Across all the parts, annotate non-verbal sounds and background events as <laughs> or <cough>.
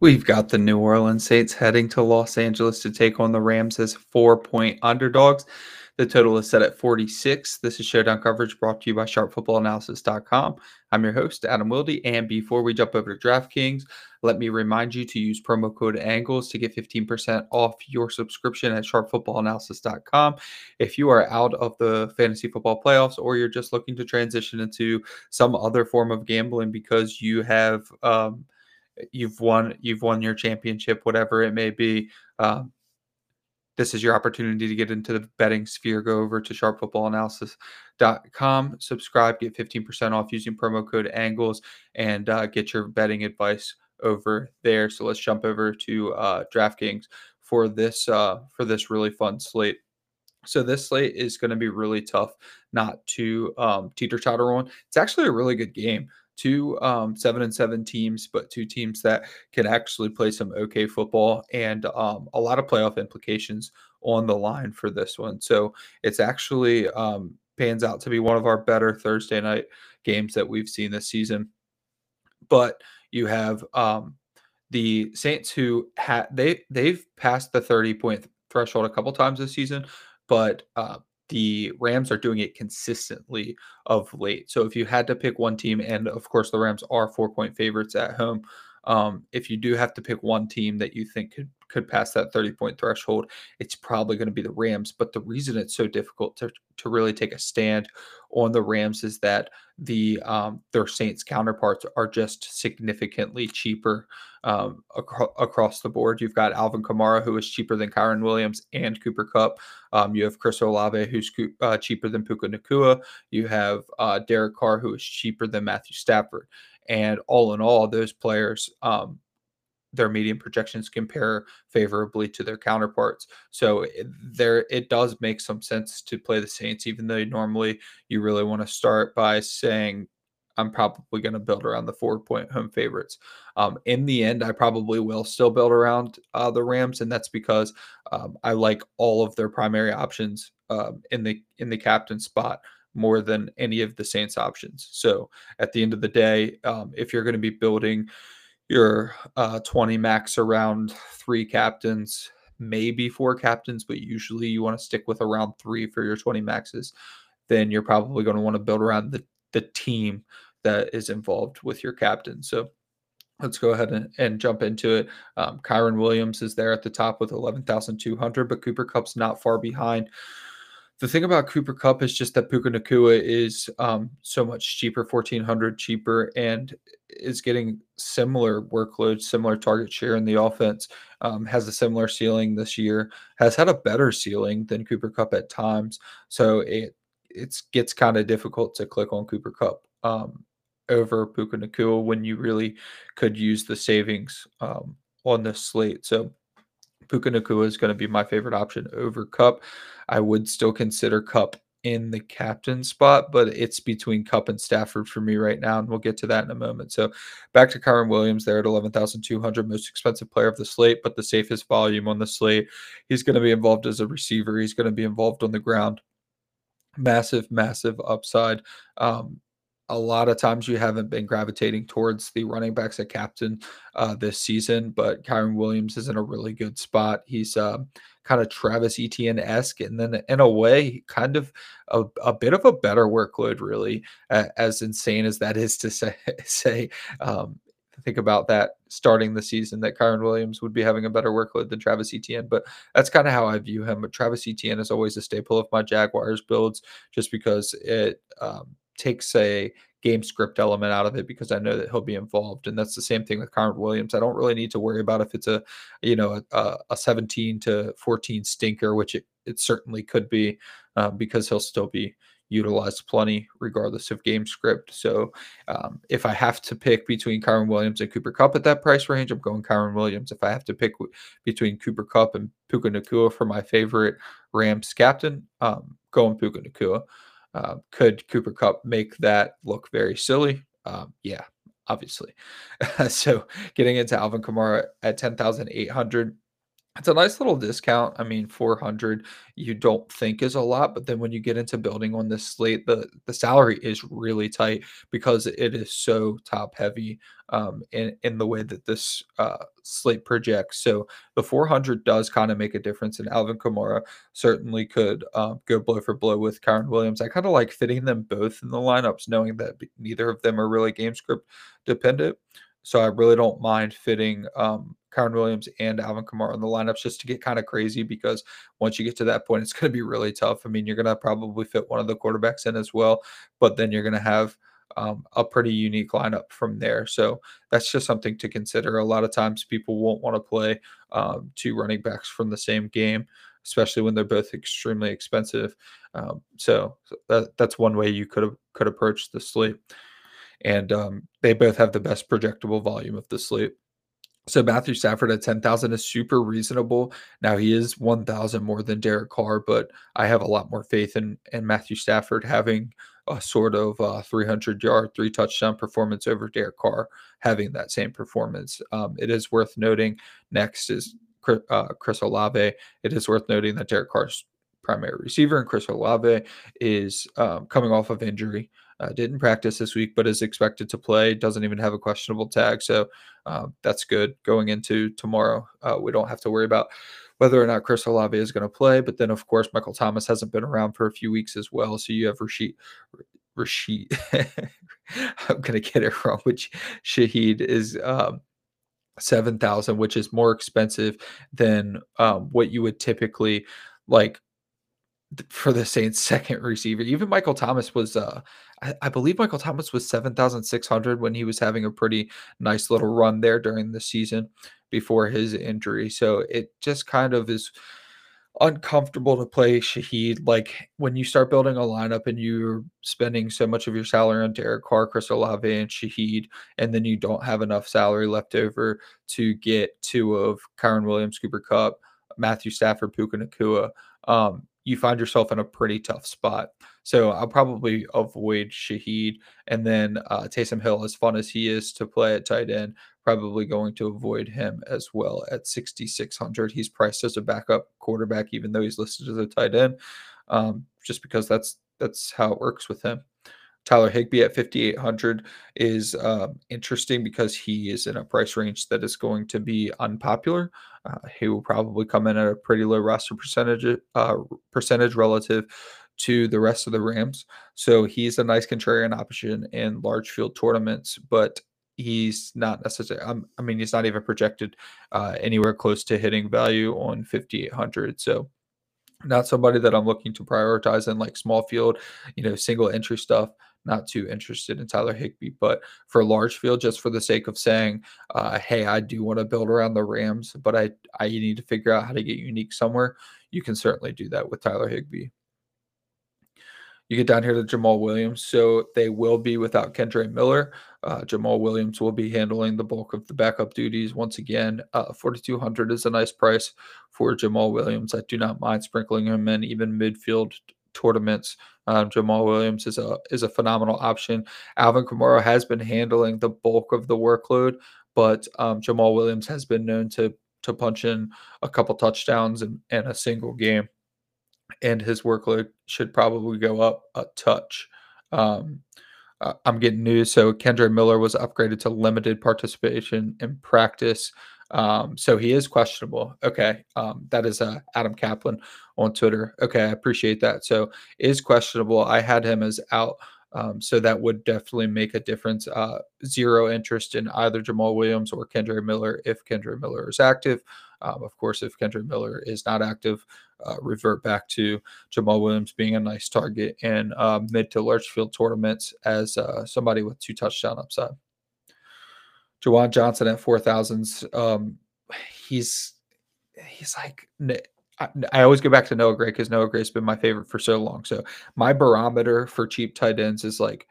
We've got the New Orleans Saints heading to Los Angeles to take on the Rams as four point underdogs. The total is set at 46. This is Showdown coverage brought to you by SharpFootballAnalysis.com. I'm your host, Adam Wilde. And before we jump over to DraftKings, let me remind you to use promo code ANGLES to get 15% off your subscription at SharpFootballAnalysis.com. If you are out of the fantasy football playoffs or you're just looking to transition into some other form of gambling because you have um, – you've won you've won your championship whatever it may be um, this is your opportunity to get into the betting sphere go over to sharpfootballanalysis.com subscribe get 15% off using promo code angles and uh, get your betting advice over there. So let's jump over to uh, draftkings for this uh, for this really fun slate. So this slate is going to be really tough not to um, teeter totter on. It's actually a really good game two um, seven and seven teams, but two teams that can actually play some okay football and um, a lot of playoff implications on the line for this one. So it's actually um, pans out to be one of our better Thursday night games that we've seen this season. But you have um, the Saints who had they they've passed the 30 point threshold a couple times this season, but uh, the Rams are doing it consistently of late. So if you had to pick one team, and of course the Rams are four point favorites at home, um, if you do have to pick one team that you think could could pass that 30 point threshold, it's probably going to be the Rams. But the reason it's so difficult to, to really take a stand on the Rams is that the um, their Saints counterparts are just significantly cheaper um, acro- across the board. You've got Alvin Kamara, who is cheaper than Kyren Williams and Cooper Kupp. Um, you have Chris Olave, who's uh, cheaper than Puka Nacua. You have uh, Derek Carr, who is cheaper than Matthew Stafford. And all in all, those players, um, their median projections compare favorably to their counterparts. So it, there, it does make some sense to play the Saints, even though normally you really want to start by saying, I'm probably going to build around the four point home favorites. Um, in the end, I probably will still build around uh, the Rams, and that's because um, I like all of their primary options um, in the in the captain spot more than any of the Saints options. So at the end of the day, um, if you're going to be building your uh, 20 max around three captains, maybe four captains, but usually you want to stick with around three for your 20 maxes, then you're probably going to want to build around the, the team that is involved with your captain. So let's go ahead and, and jump into it. Um, Kyren Williams is there at the top with 11,200, but Cooper Kupp's not far behind the thing about Cooper Kupp is just that Puka Nacua is um, so much cheaper, fourteen hundred cheaper, and is getting similar workload, similar target share in the offense. Um, has a similar ceiling this year. Has had a better ceiling than Cooper Kupp at times. So it it gets kind of difficult to click on Cooper Kupp um, over Puka Nacua when you really could use the savings um, on this slate. So Puka Nacua is going to be my favorite option over Kupp. I would still consider Kupp in the captain spot, but it's between Kupp and Stafford for me right now, and we'll get to that in a moment. So back to Kyren Williams there at 11,200, most expensive player of the slate, but the safest volume on the slate. He's going to be involved as a receiver. He's going to be involved on the ground. Massive, massive upside. Um, a lot of times you haven't been gravitating towards the running backs at captain uh, this season, but Kyren Williams is in a really good spot. He's uh, kind of Travis Etienne esque, and then in a way, kind of a, a bit of a better workload, really, uh, as insane as that is to say. <laughs> say um, think about that starting the season that Kyren Williams would be having a better workload than Travis Etienne, but that's kind of how I view him. But Travis Etienne is always a staple of my Jaguars builds, just because it. Um, takes a game script element out of it because I know that he'll be involved. And that's the same thing with Kyren Williams. I don't really need to worry about if it's a, you know, a, a 17 to 14 stinker, which it, it certainly could be uh, because he'll still be utilized plenty regardless of game script. So um, if I have to pick between Kyren Williams and Cooper Kupp at that price range, I'm going Kyren Williams. If I have to pick w- between Cooper Kupp and Puka Nacua for my favorite Rams captain, um, going Puka Nacua. Uh, could Cooper Kupp make that look very silly? Um, yeah, obviously. <laughs> so getting into Alvin Kamara at 10,800. It's a nice little discount. I mean, 400 you don't think is a lot, but then when you get into building on this slate, the the salary is really tight because it is so top heavy um, in in the way that this uh, slate projects. So the 400 does kind of make a difference, and Alvin Kamara certainly could um, go blow for blow with Kyren Williams. I kind of like fitting them both in the lineups, knowing that neither of them are really game script dependent. So I really don't mind fitting um, Kyren Williams and Alvin Kamara in the lineups just to get kind of crazy because once you get to that point, it's going to be really tough. I mean, you're going to probably fit one of the quarterbacks in as well, but then you're going to have um, a pretty unique lineup from there. So that's just something to consider. A lot of times people won't want to play um, two running backs from the same game, especially when they're both extremely expensive. Um, so, so that, that's one way you could could approach the slate and um, they both have the best projectable volume of the slate. So Matthew Stafford at 10,000 is super reasonable. Now he is 1,000 more than Derek Carr, but I have a lot more faith in, in Matthew Stafford having a sort of uh, 300 yard, three touchdown performance over Derek Carr having that same performance. Um, it is worth noting next is uh, Chris Olave. It is worth noting that Derek Carr's primary receiver and Chris Olave is um, coming off of injury. Uh, didn't practice this week, but is expected to play. Doesn't even have a questionable tag, so uh, that's good going into tomorrow. Uh, we don't have to worry about whether or not Chris Olave is going to play. But then, of course, Michael Thomas hasn't been around for a few weeks as well. So you have Rashid. Rashid. <laughs> I'm going to get it wrong, which Shaheed is um, 7,000, which is more expensive than um, what you would typically like for the Saints <laughs> second receiver. Even Michael Thomas was uh I, I believe Michael Thomas was 7,600 when he was having a pretty nice little run there during the season before his injury. So it just kind of is uncomfortable to play Shaheed. Like when you start building a lineup and you're spending so much of your salary on Derek Carr, Chris Olave, and Shaheed, and then you don't have enough salary left over to get two of Kyren Williams, Cooper Kupp, Matthew Stafford, Puka Nacua. Um, you find yourself in a pretty tough spot. So I'll probably avoid Shaheed. And then uh, Taysom Hill, as fun as he is to play at tight end, probably going to avoid him as well at 6,600. He's priced as a backup quarterback, even though he's listed as a tight end, um, just because that's that's how it works with him. Tyler Higbee at 5,800 is um, interesting because he is in a price range that is going to be unpopular. Uh, he will probably come in at a pretty low roster percentage uh, percentage relative to the rest of the Rams. So he's a nice contrarian option in large field tournaments, but he's not necessarily. Um, I mean, he's not even projected uh, anywhere close to hitting value on 5,800. So not somebody that I'm looking to prioritize in like small field, you know, single entry stuff not too interested in Tyler Higbee. But for large field, just for the sake of saying, uh, hey, I do want to build around the Rams, but I, I need to figure out how to get unique somewhere, you can certainly do that with Tyler Higbee. You get down here to Jamaal Williams. So they will be without Kendre Miller. Uh, Jamaal Williams will be handling the bulk of the backup duties once again. Uh, 4,200 is a nice price for Jamaal Williams. I do not mind sprinkling him in even midfield tournaments. Um, Jamaal Williams is a is a phenomenal option. Alvin Kamara has been handling the bulk of the workload, but um, Jamaal Williams has been known to to punch in a couple touchdowns in, in a single game, and his workload should probably go up a touch. Um, I'm getting news. So Kendre Miller was upgraded to limited participation in practice. Um, so he is questionable. Okay. Um, that is uh, Adam Kaplan on Twitter. Okay. I appreciate that. So is questionable. I had him as out. Um, so that would definitely make a difference. Uh, zero interest in either Jamaal Williams or Kendre Miller if Kendre Miller is active. Um, of course, if Kendre Miller is not active, uh, revert back to Jamaal Williams being a nice target in uh, mid to large field tournaments as uh, somebody with two touchdown upside. Juwan Johnson at four thousands. Um, he's he's like I, I, always go back to Noah Gray because Noah Gray's been my favorite for so long. So my barometer for cheap tight ends is like,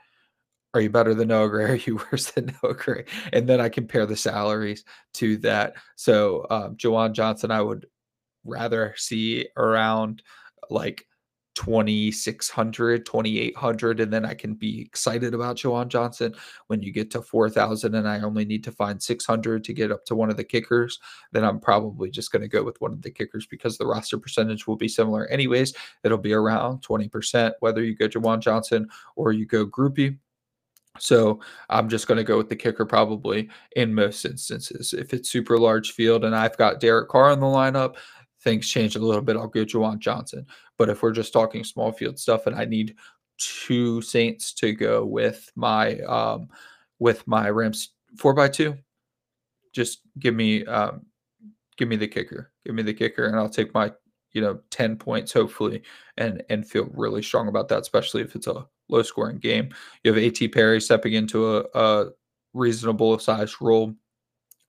are you better than Noah Gray? Are you <laughs> worse than Noah Gray? And then I compare the salaries to that. So um, Juwan Johnson, I would rather see around like 2600 2800 and then i can be excited about Juwan johnson. When you get to 4000 and i only need to find 600 to get up to one of the kickers then i'm probably just going to go with one of the kickers because the roster percentage will be similar. Anyways it'll be around 20% whether you go Juwan johnson or you go Grupe. So I'm just going to go with the kicker probably in most instances. If it's super large field and I've got Derek Carr in the lineup, things change a little bit. I'll go Juwan Johnson. But if we're just talking small field stuff and I need two Saints to go with my um, with my Rams four by two, just give me um, give me the kicker. Give me the kicker, and I'll take my you know 10 points hopefully and and feel really strong about that especially if it's a low scoring game you have A.T. Perry stepping into a, a reasonable sized role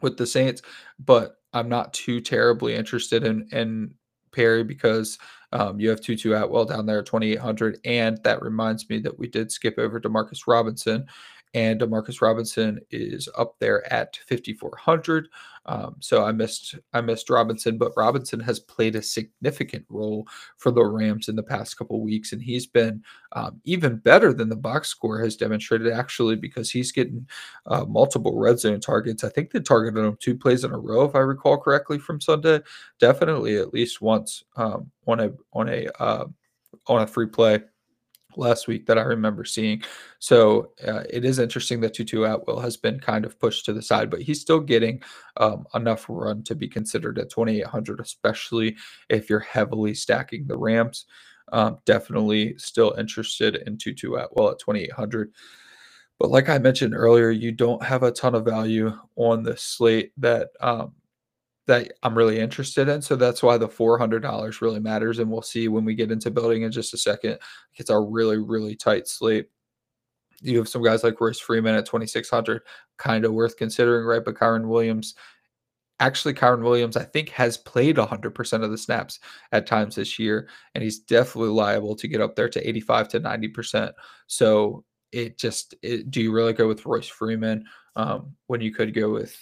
with the saints but i'm not too terribly interested in in perry because um, you have tutu atwell down there at 2800 and that reminds me that we did skip over to Marcus robinson and Demarcus Robinson is up there at 5400. Um, so I missed I missed Robinson, but Robinson has played a significant role for the Rams in the past couple weeks, and he's been um, even better than the box score has demonstrated. Actually, because he's getting uh, multiple red zone targets. I think they targeted him two plays in a row, if I recall correctly, from Sunday. Definitely at least once um, on a on a uh, on a free play last week that I remember seeing. So uh, it is interesting that Tutu Atwell has been kind of pushed to the side, but he's still getting um, enough run to be considered at 2,800, especially if you're heavily stacking the Rams. Um, definitely still interested in Tutu Atwell at 2,800. But like I mentioned earlier, you don't have a ton of value on the slate that um, that I'm really interested in. So that's why the $400 really matters. And we'll see when we get into building in just a second. It's a really, really tight slate. You have some guys like Royce Freeman at 2,600, kind of worth considering, right? But Kyren Williams, actually, Kyren Williams, I think, has played 100% of the snaps at times this year. And he's definitely liable to get up there to 85 to 90%. So it just, it, do you really go with Royce Freeman um, when you could go with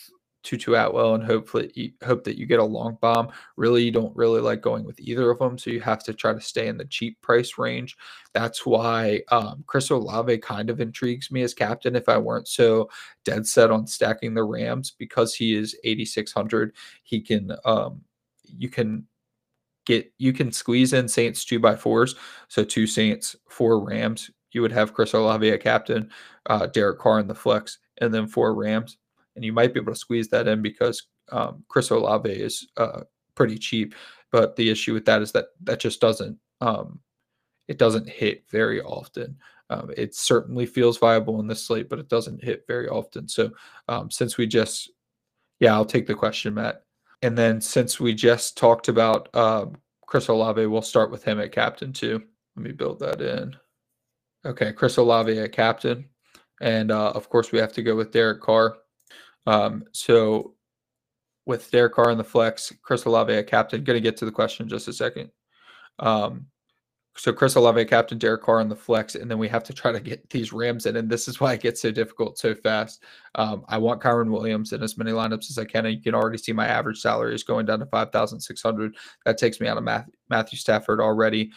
Tutu Atwell and hopefully you, hope that you get a long bomb. Really, you don't really like going with either of them, so you have to try to stay in the cheap price range. That's why um, Chris Olave kind of intrigues me as captain. If I weren't so dead set on stacking the Rams, because he is 8600, he can um, you can get you can squeeze in Saints two by fours, so two Saints, four Rams. You would have Chris Olave a captain, uh, Derek Carr in the flex, and then four Rams and you might be able to squeeze that in because um, Chris Olave is uh, pretty cheap. But the issue with that is that that just doesn't um, it doesn't hit very often. Um, it certainly feels viable in this slate, but it doesn't hit very often. So um, since we just yeah, I'll take the question, Matt. And then since we just talked about uh, Chris Olave, we'll start with him at captain too. Let me build that in. Okay, Chris Olave at captain. And uh, of course, we have to go with Derek Carr. Um, so with Derek Carr in the flex, Chris Olave a captain. Going to get to the question in just a second. Um, so Chris Olave captain, Derek Carr in the flex, and then we have to try to get these Rams in, and this is why it gets so difficult so fast. Um, I want Kyren Williams in as many lineups as I can, and you can already see my average salary is going down to five thousand six hundred. That takes me out of Math- Matthew Stafford already.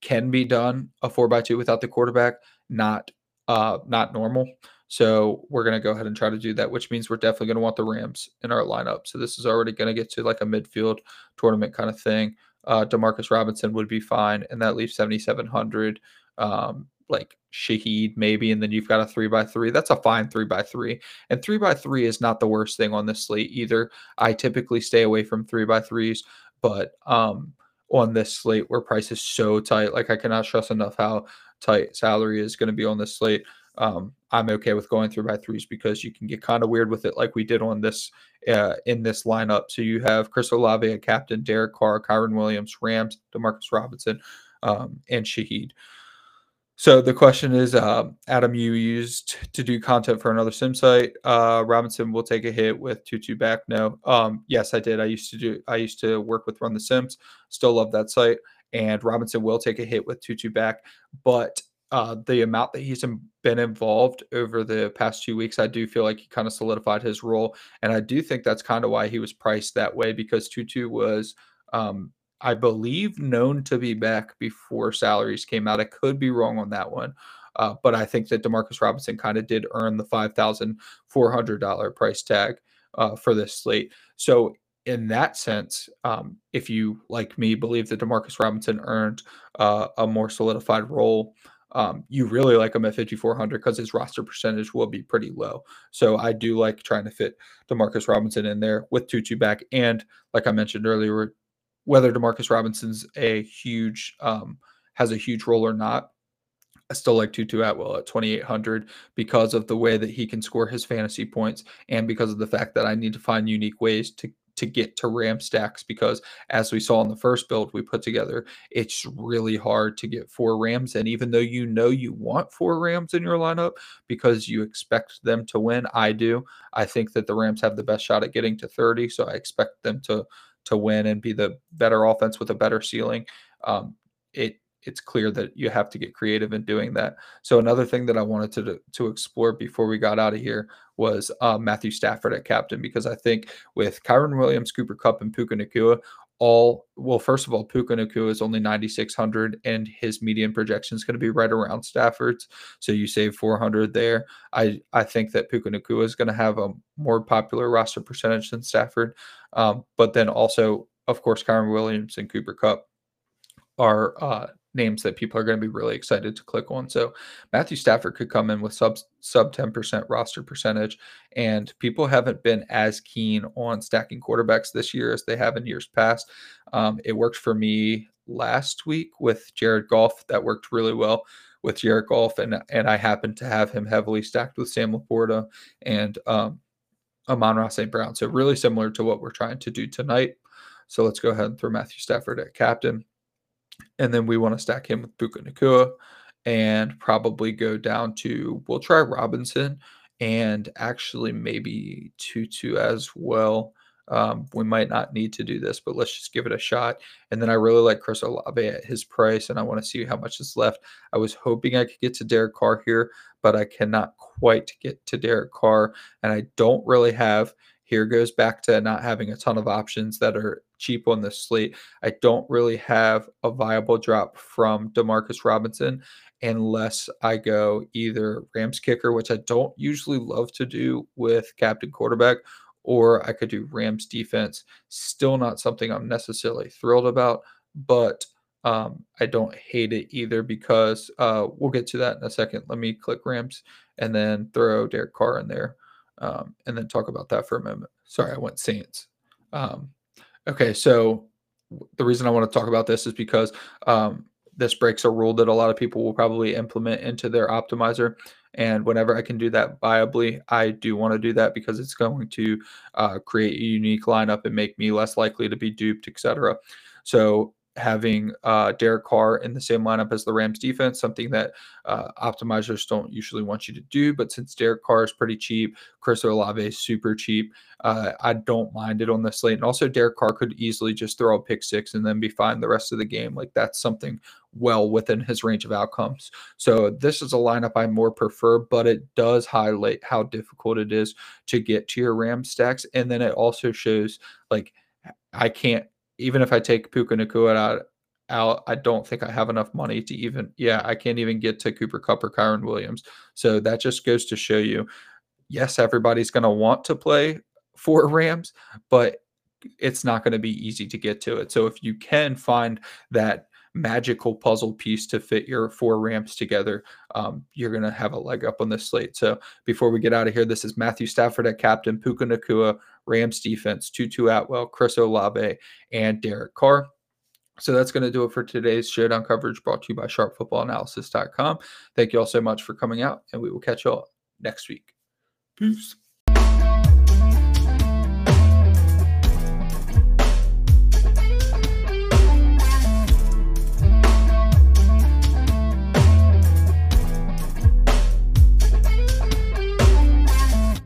Can be done a four by two without the quarterback, not uh, not normal. So we're going to go ahead and try to do that, which means we're definitely going to want the Rams in our lineup. So this is already going to get to like a midfield tournament kind of thing. Uh, Demarcus Robinson would be fine, and that leaves 7,700. Um, like Shaheed maybe, and then you've got a three by three. That's a fine three by three, and three by three is not the worst thing on this slate either. I typically stay away from three by threes, but um, on this slate where price is so tight, like I cannot stress enough how tight salary is going to be on this slate um, I'm okay with going through by threes because you can get kind of weird with it, like we did on this uh, in this lineup. So you have Chris Olave, a captain, Derek Carr, Kyren Williams, Rams, Demarcus Robinson, um, and Shaheed. So the question is, uh, Adam, you used to do content for another sim site. Uh, Robinson will take a hit with Tutu back. No, um, yes, I did. I used to do. I used to work with Run the Sims. Still love that site. And Robinson will take a hit with Tutu back, but uh, the amount that he's been involved over the past two weeks, I do feel like he kind of solidified his role, and I do think that's kind of why he was priced that way because Tutu was um, I believe, known to be back before salaries came out. I could be wrong on that one. Uh, but I think that Demarcus Robinson kind of did earn the $5,400 price tag uh, for this slate. So, in that sense, um, if you, like me, believe that Demarcus Robinson earned uh, a more solidified role, um, you really like him at 5,400 because his roster percentage will be pretty low. So I do like trying to fit Demarcus Robinson in there with Tutu back. And like I mentioned earlier, whether Demarcus Robinson's a huge, um, has a huge role or not, I still like Tutu Atwell at 2,800 because of the way that he can score his fantasy points and because of the fact that I need to find unique ways to to get to Ram stacks because as we saw in the first build we put together, it's really hard to get four Rams. And even though you know you want four Rams in your lineup because you expect them to win, I do. I think that the Rams have the best shot at getting to 30. So I expect them to to win and be the better offense with a better ceiling. Um, it it's clear that you have to get creative in doing that. So another thing that I wanted to to explore before we got out of here was uh, Matthew Stafford at captain because I think with Kyren Williams, Cooper Kupp, and Puka Nacua, all well, first of all, Puka Nacua is only 9,600 and his median projection is going to be right around Stafford's. So you save 400 there. I, I think that Puka Nacua is going to have a more popular roster percentage than Stafford. Um, but then also, of course, Kyren Williams and Cooper Kupp are uh, names that people are going to be really excited to click on. So Matthew Stafford could come in with sub sub 10% roster percentage and people haven't been as keen on stacking quarterbacks this year as they have in years past. Um, it worked for me last week with Jared Goff. That worked really well with Jared Goff and and I happened to have him heavily stacked with Sam LaPorta and um Amon-Ra St. Brown. So really similar to what we're trying to do tonight. So let's go ahead and throw Matthew Stafford at captain and then we want to stack him with Puka Nacua and probably go down to we'll try Robinson and actually maybe Tutu as well. Um, we might not need to do this, but let's just give it a shot. And then I really like Chris Olave at his price, and I want to see how much is left. I was hoping I could get to Derek Carr here, but I cannot quite get to Derek Carr, and I don't really have here goes back to not having a ton of options that are cheap on the slate. I don't really have a viable drop from Demarcus Robinson unless I go either Rams kicker, which I don't usually love to do with captain quarterback, or I could do Rams defense. Still not something I'm necessarily thrilled about, but um, I don't hate it either because uh, we'll get to that in a second. Let me click Rams and then throw Derek Carr in there um, and then talk about that for a moment. Sorry, I went Saints. Um, okay, so the reason I want to talk about this is because um, this breaks a rule that a lot of people will probably implement into their optimizer. And whenever I can do that viably, I do want to do that because it's going to uh, create a unique lineup and make me less likely to be duped, etc. So having uh, Derek Carr in the same lineup as the Rams defense, something that uh, optimizers don't usually want you to do. But since Derek Carr is pretty cheap, Chris Olave is super cheap, uh, I don't mind it on the slate. And also, Derek Carr could easily just throw a pick six and then be fine the rest of the game. Like that's something well within his range of outcomes. So this is a lineup I more prefer, but it does highlight how difficult it is to get to your Ram stacks. And then it also shows like I can't even if I take Puka Nacua out, out, I don't think I have enough money to even, yeah, I can't even get to Cooper Kupp or Kyren Williams. So that just goes to show you, yes, everybody's going to want to play for <laughs> Rams, but it's not going to be easy to get to it. So if you can find that magical puzzle piece to fit your four ramps together, um, you're going to have a leg up on this slate. So before we get out of here, this is Matthew Stafford at captain, Puka Nacua, Rams defense, Tutu Atwell, Chris Olave, and Derek Carr. So that's going to do it for today's showdown coverage brought to you by sharpfootballanalysis.com. Thank you all so much for coming out, and we will catch you all next week. Peace.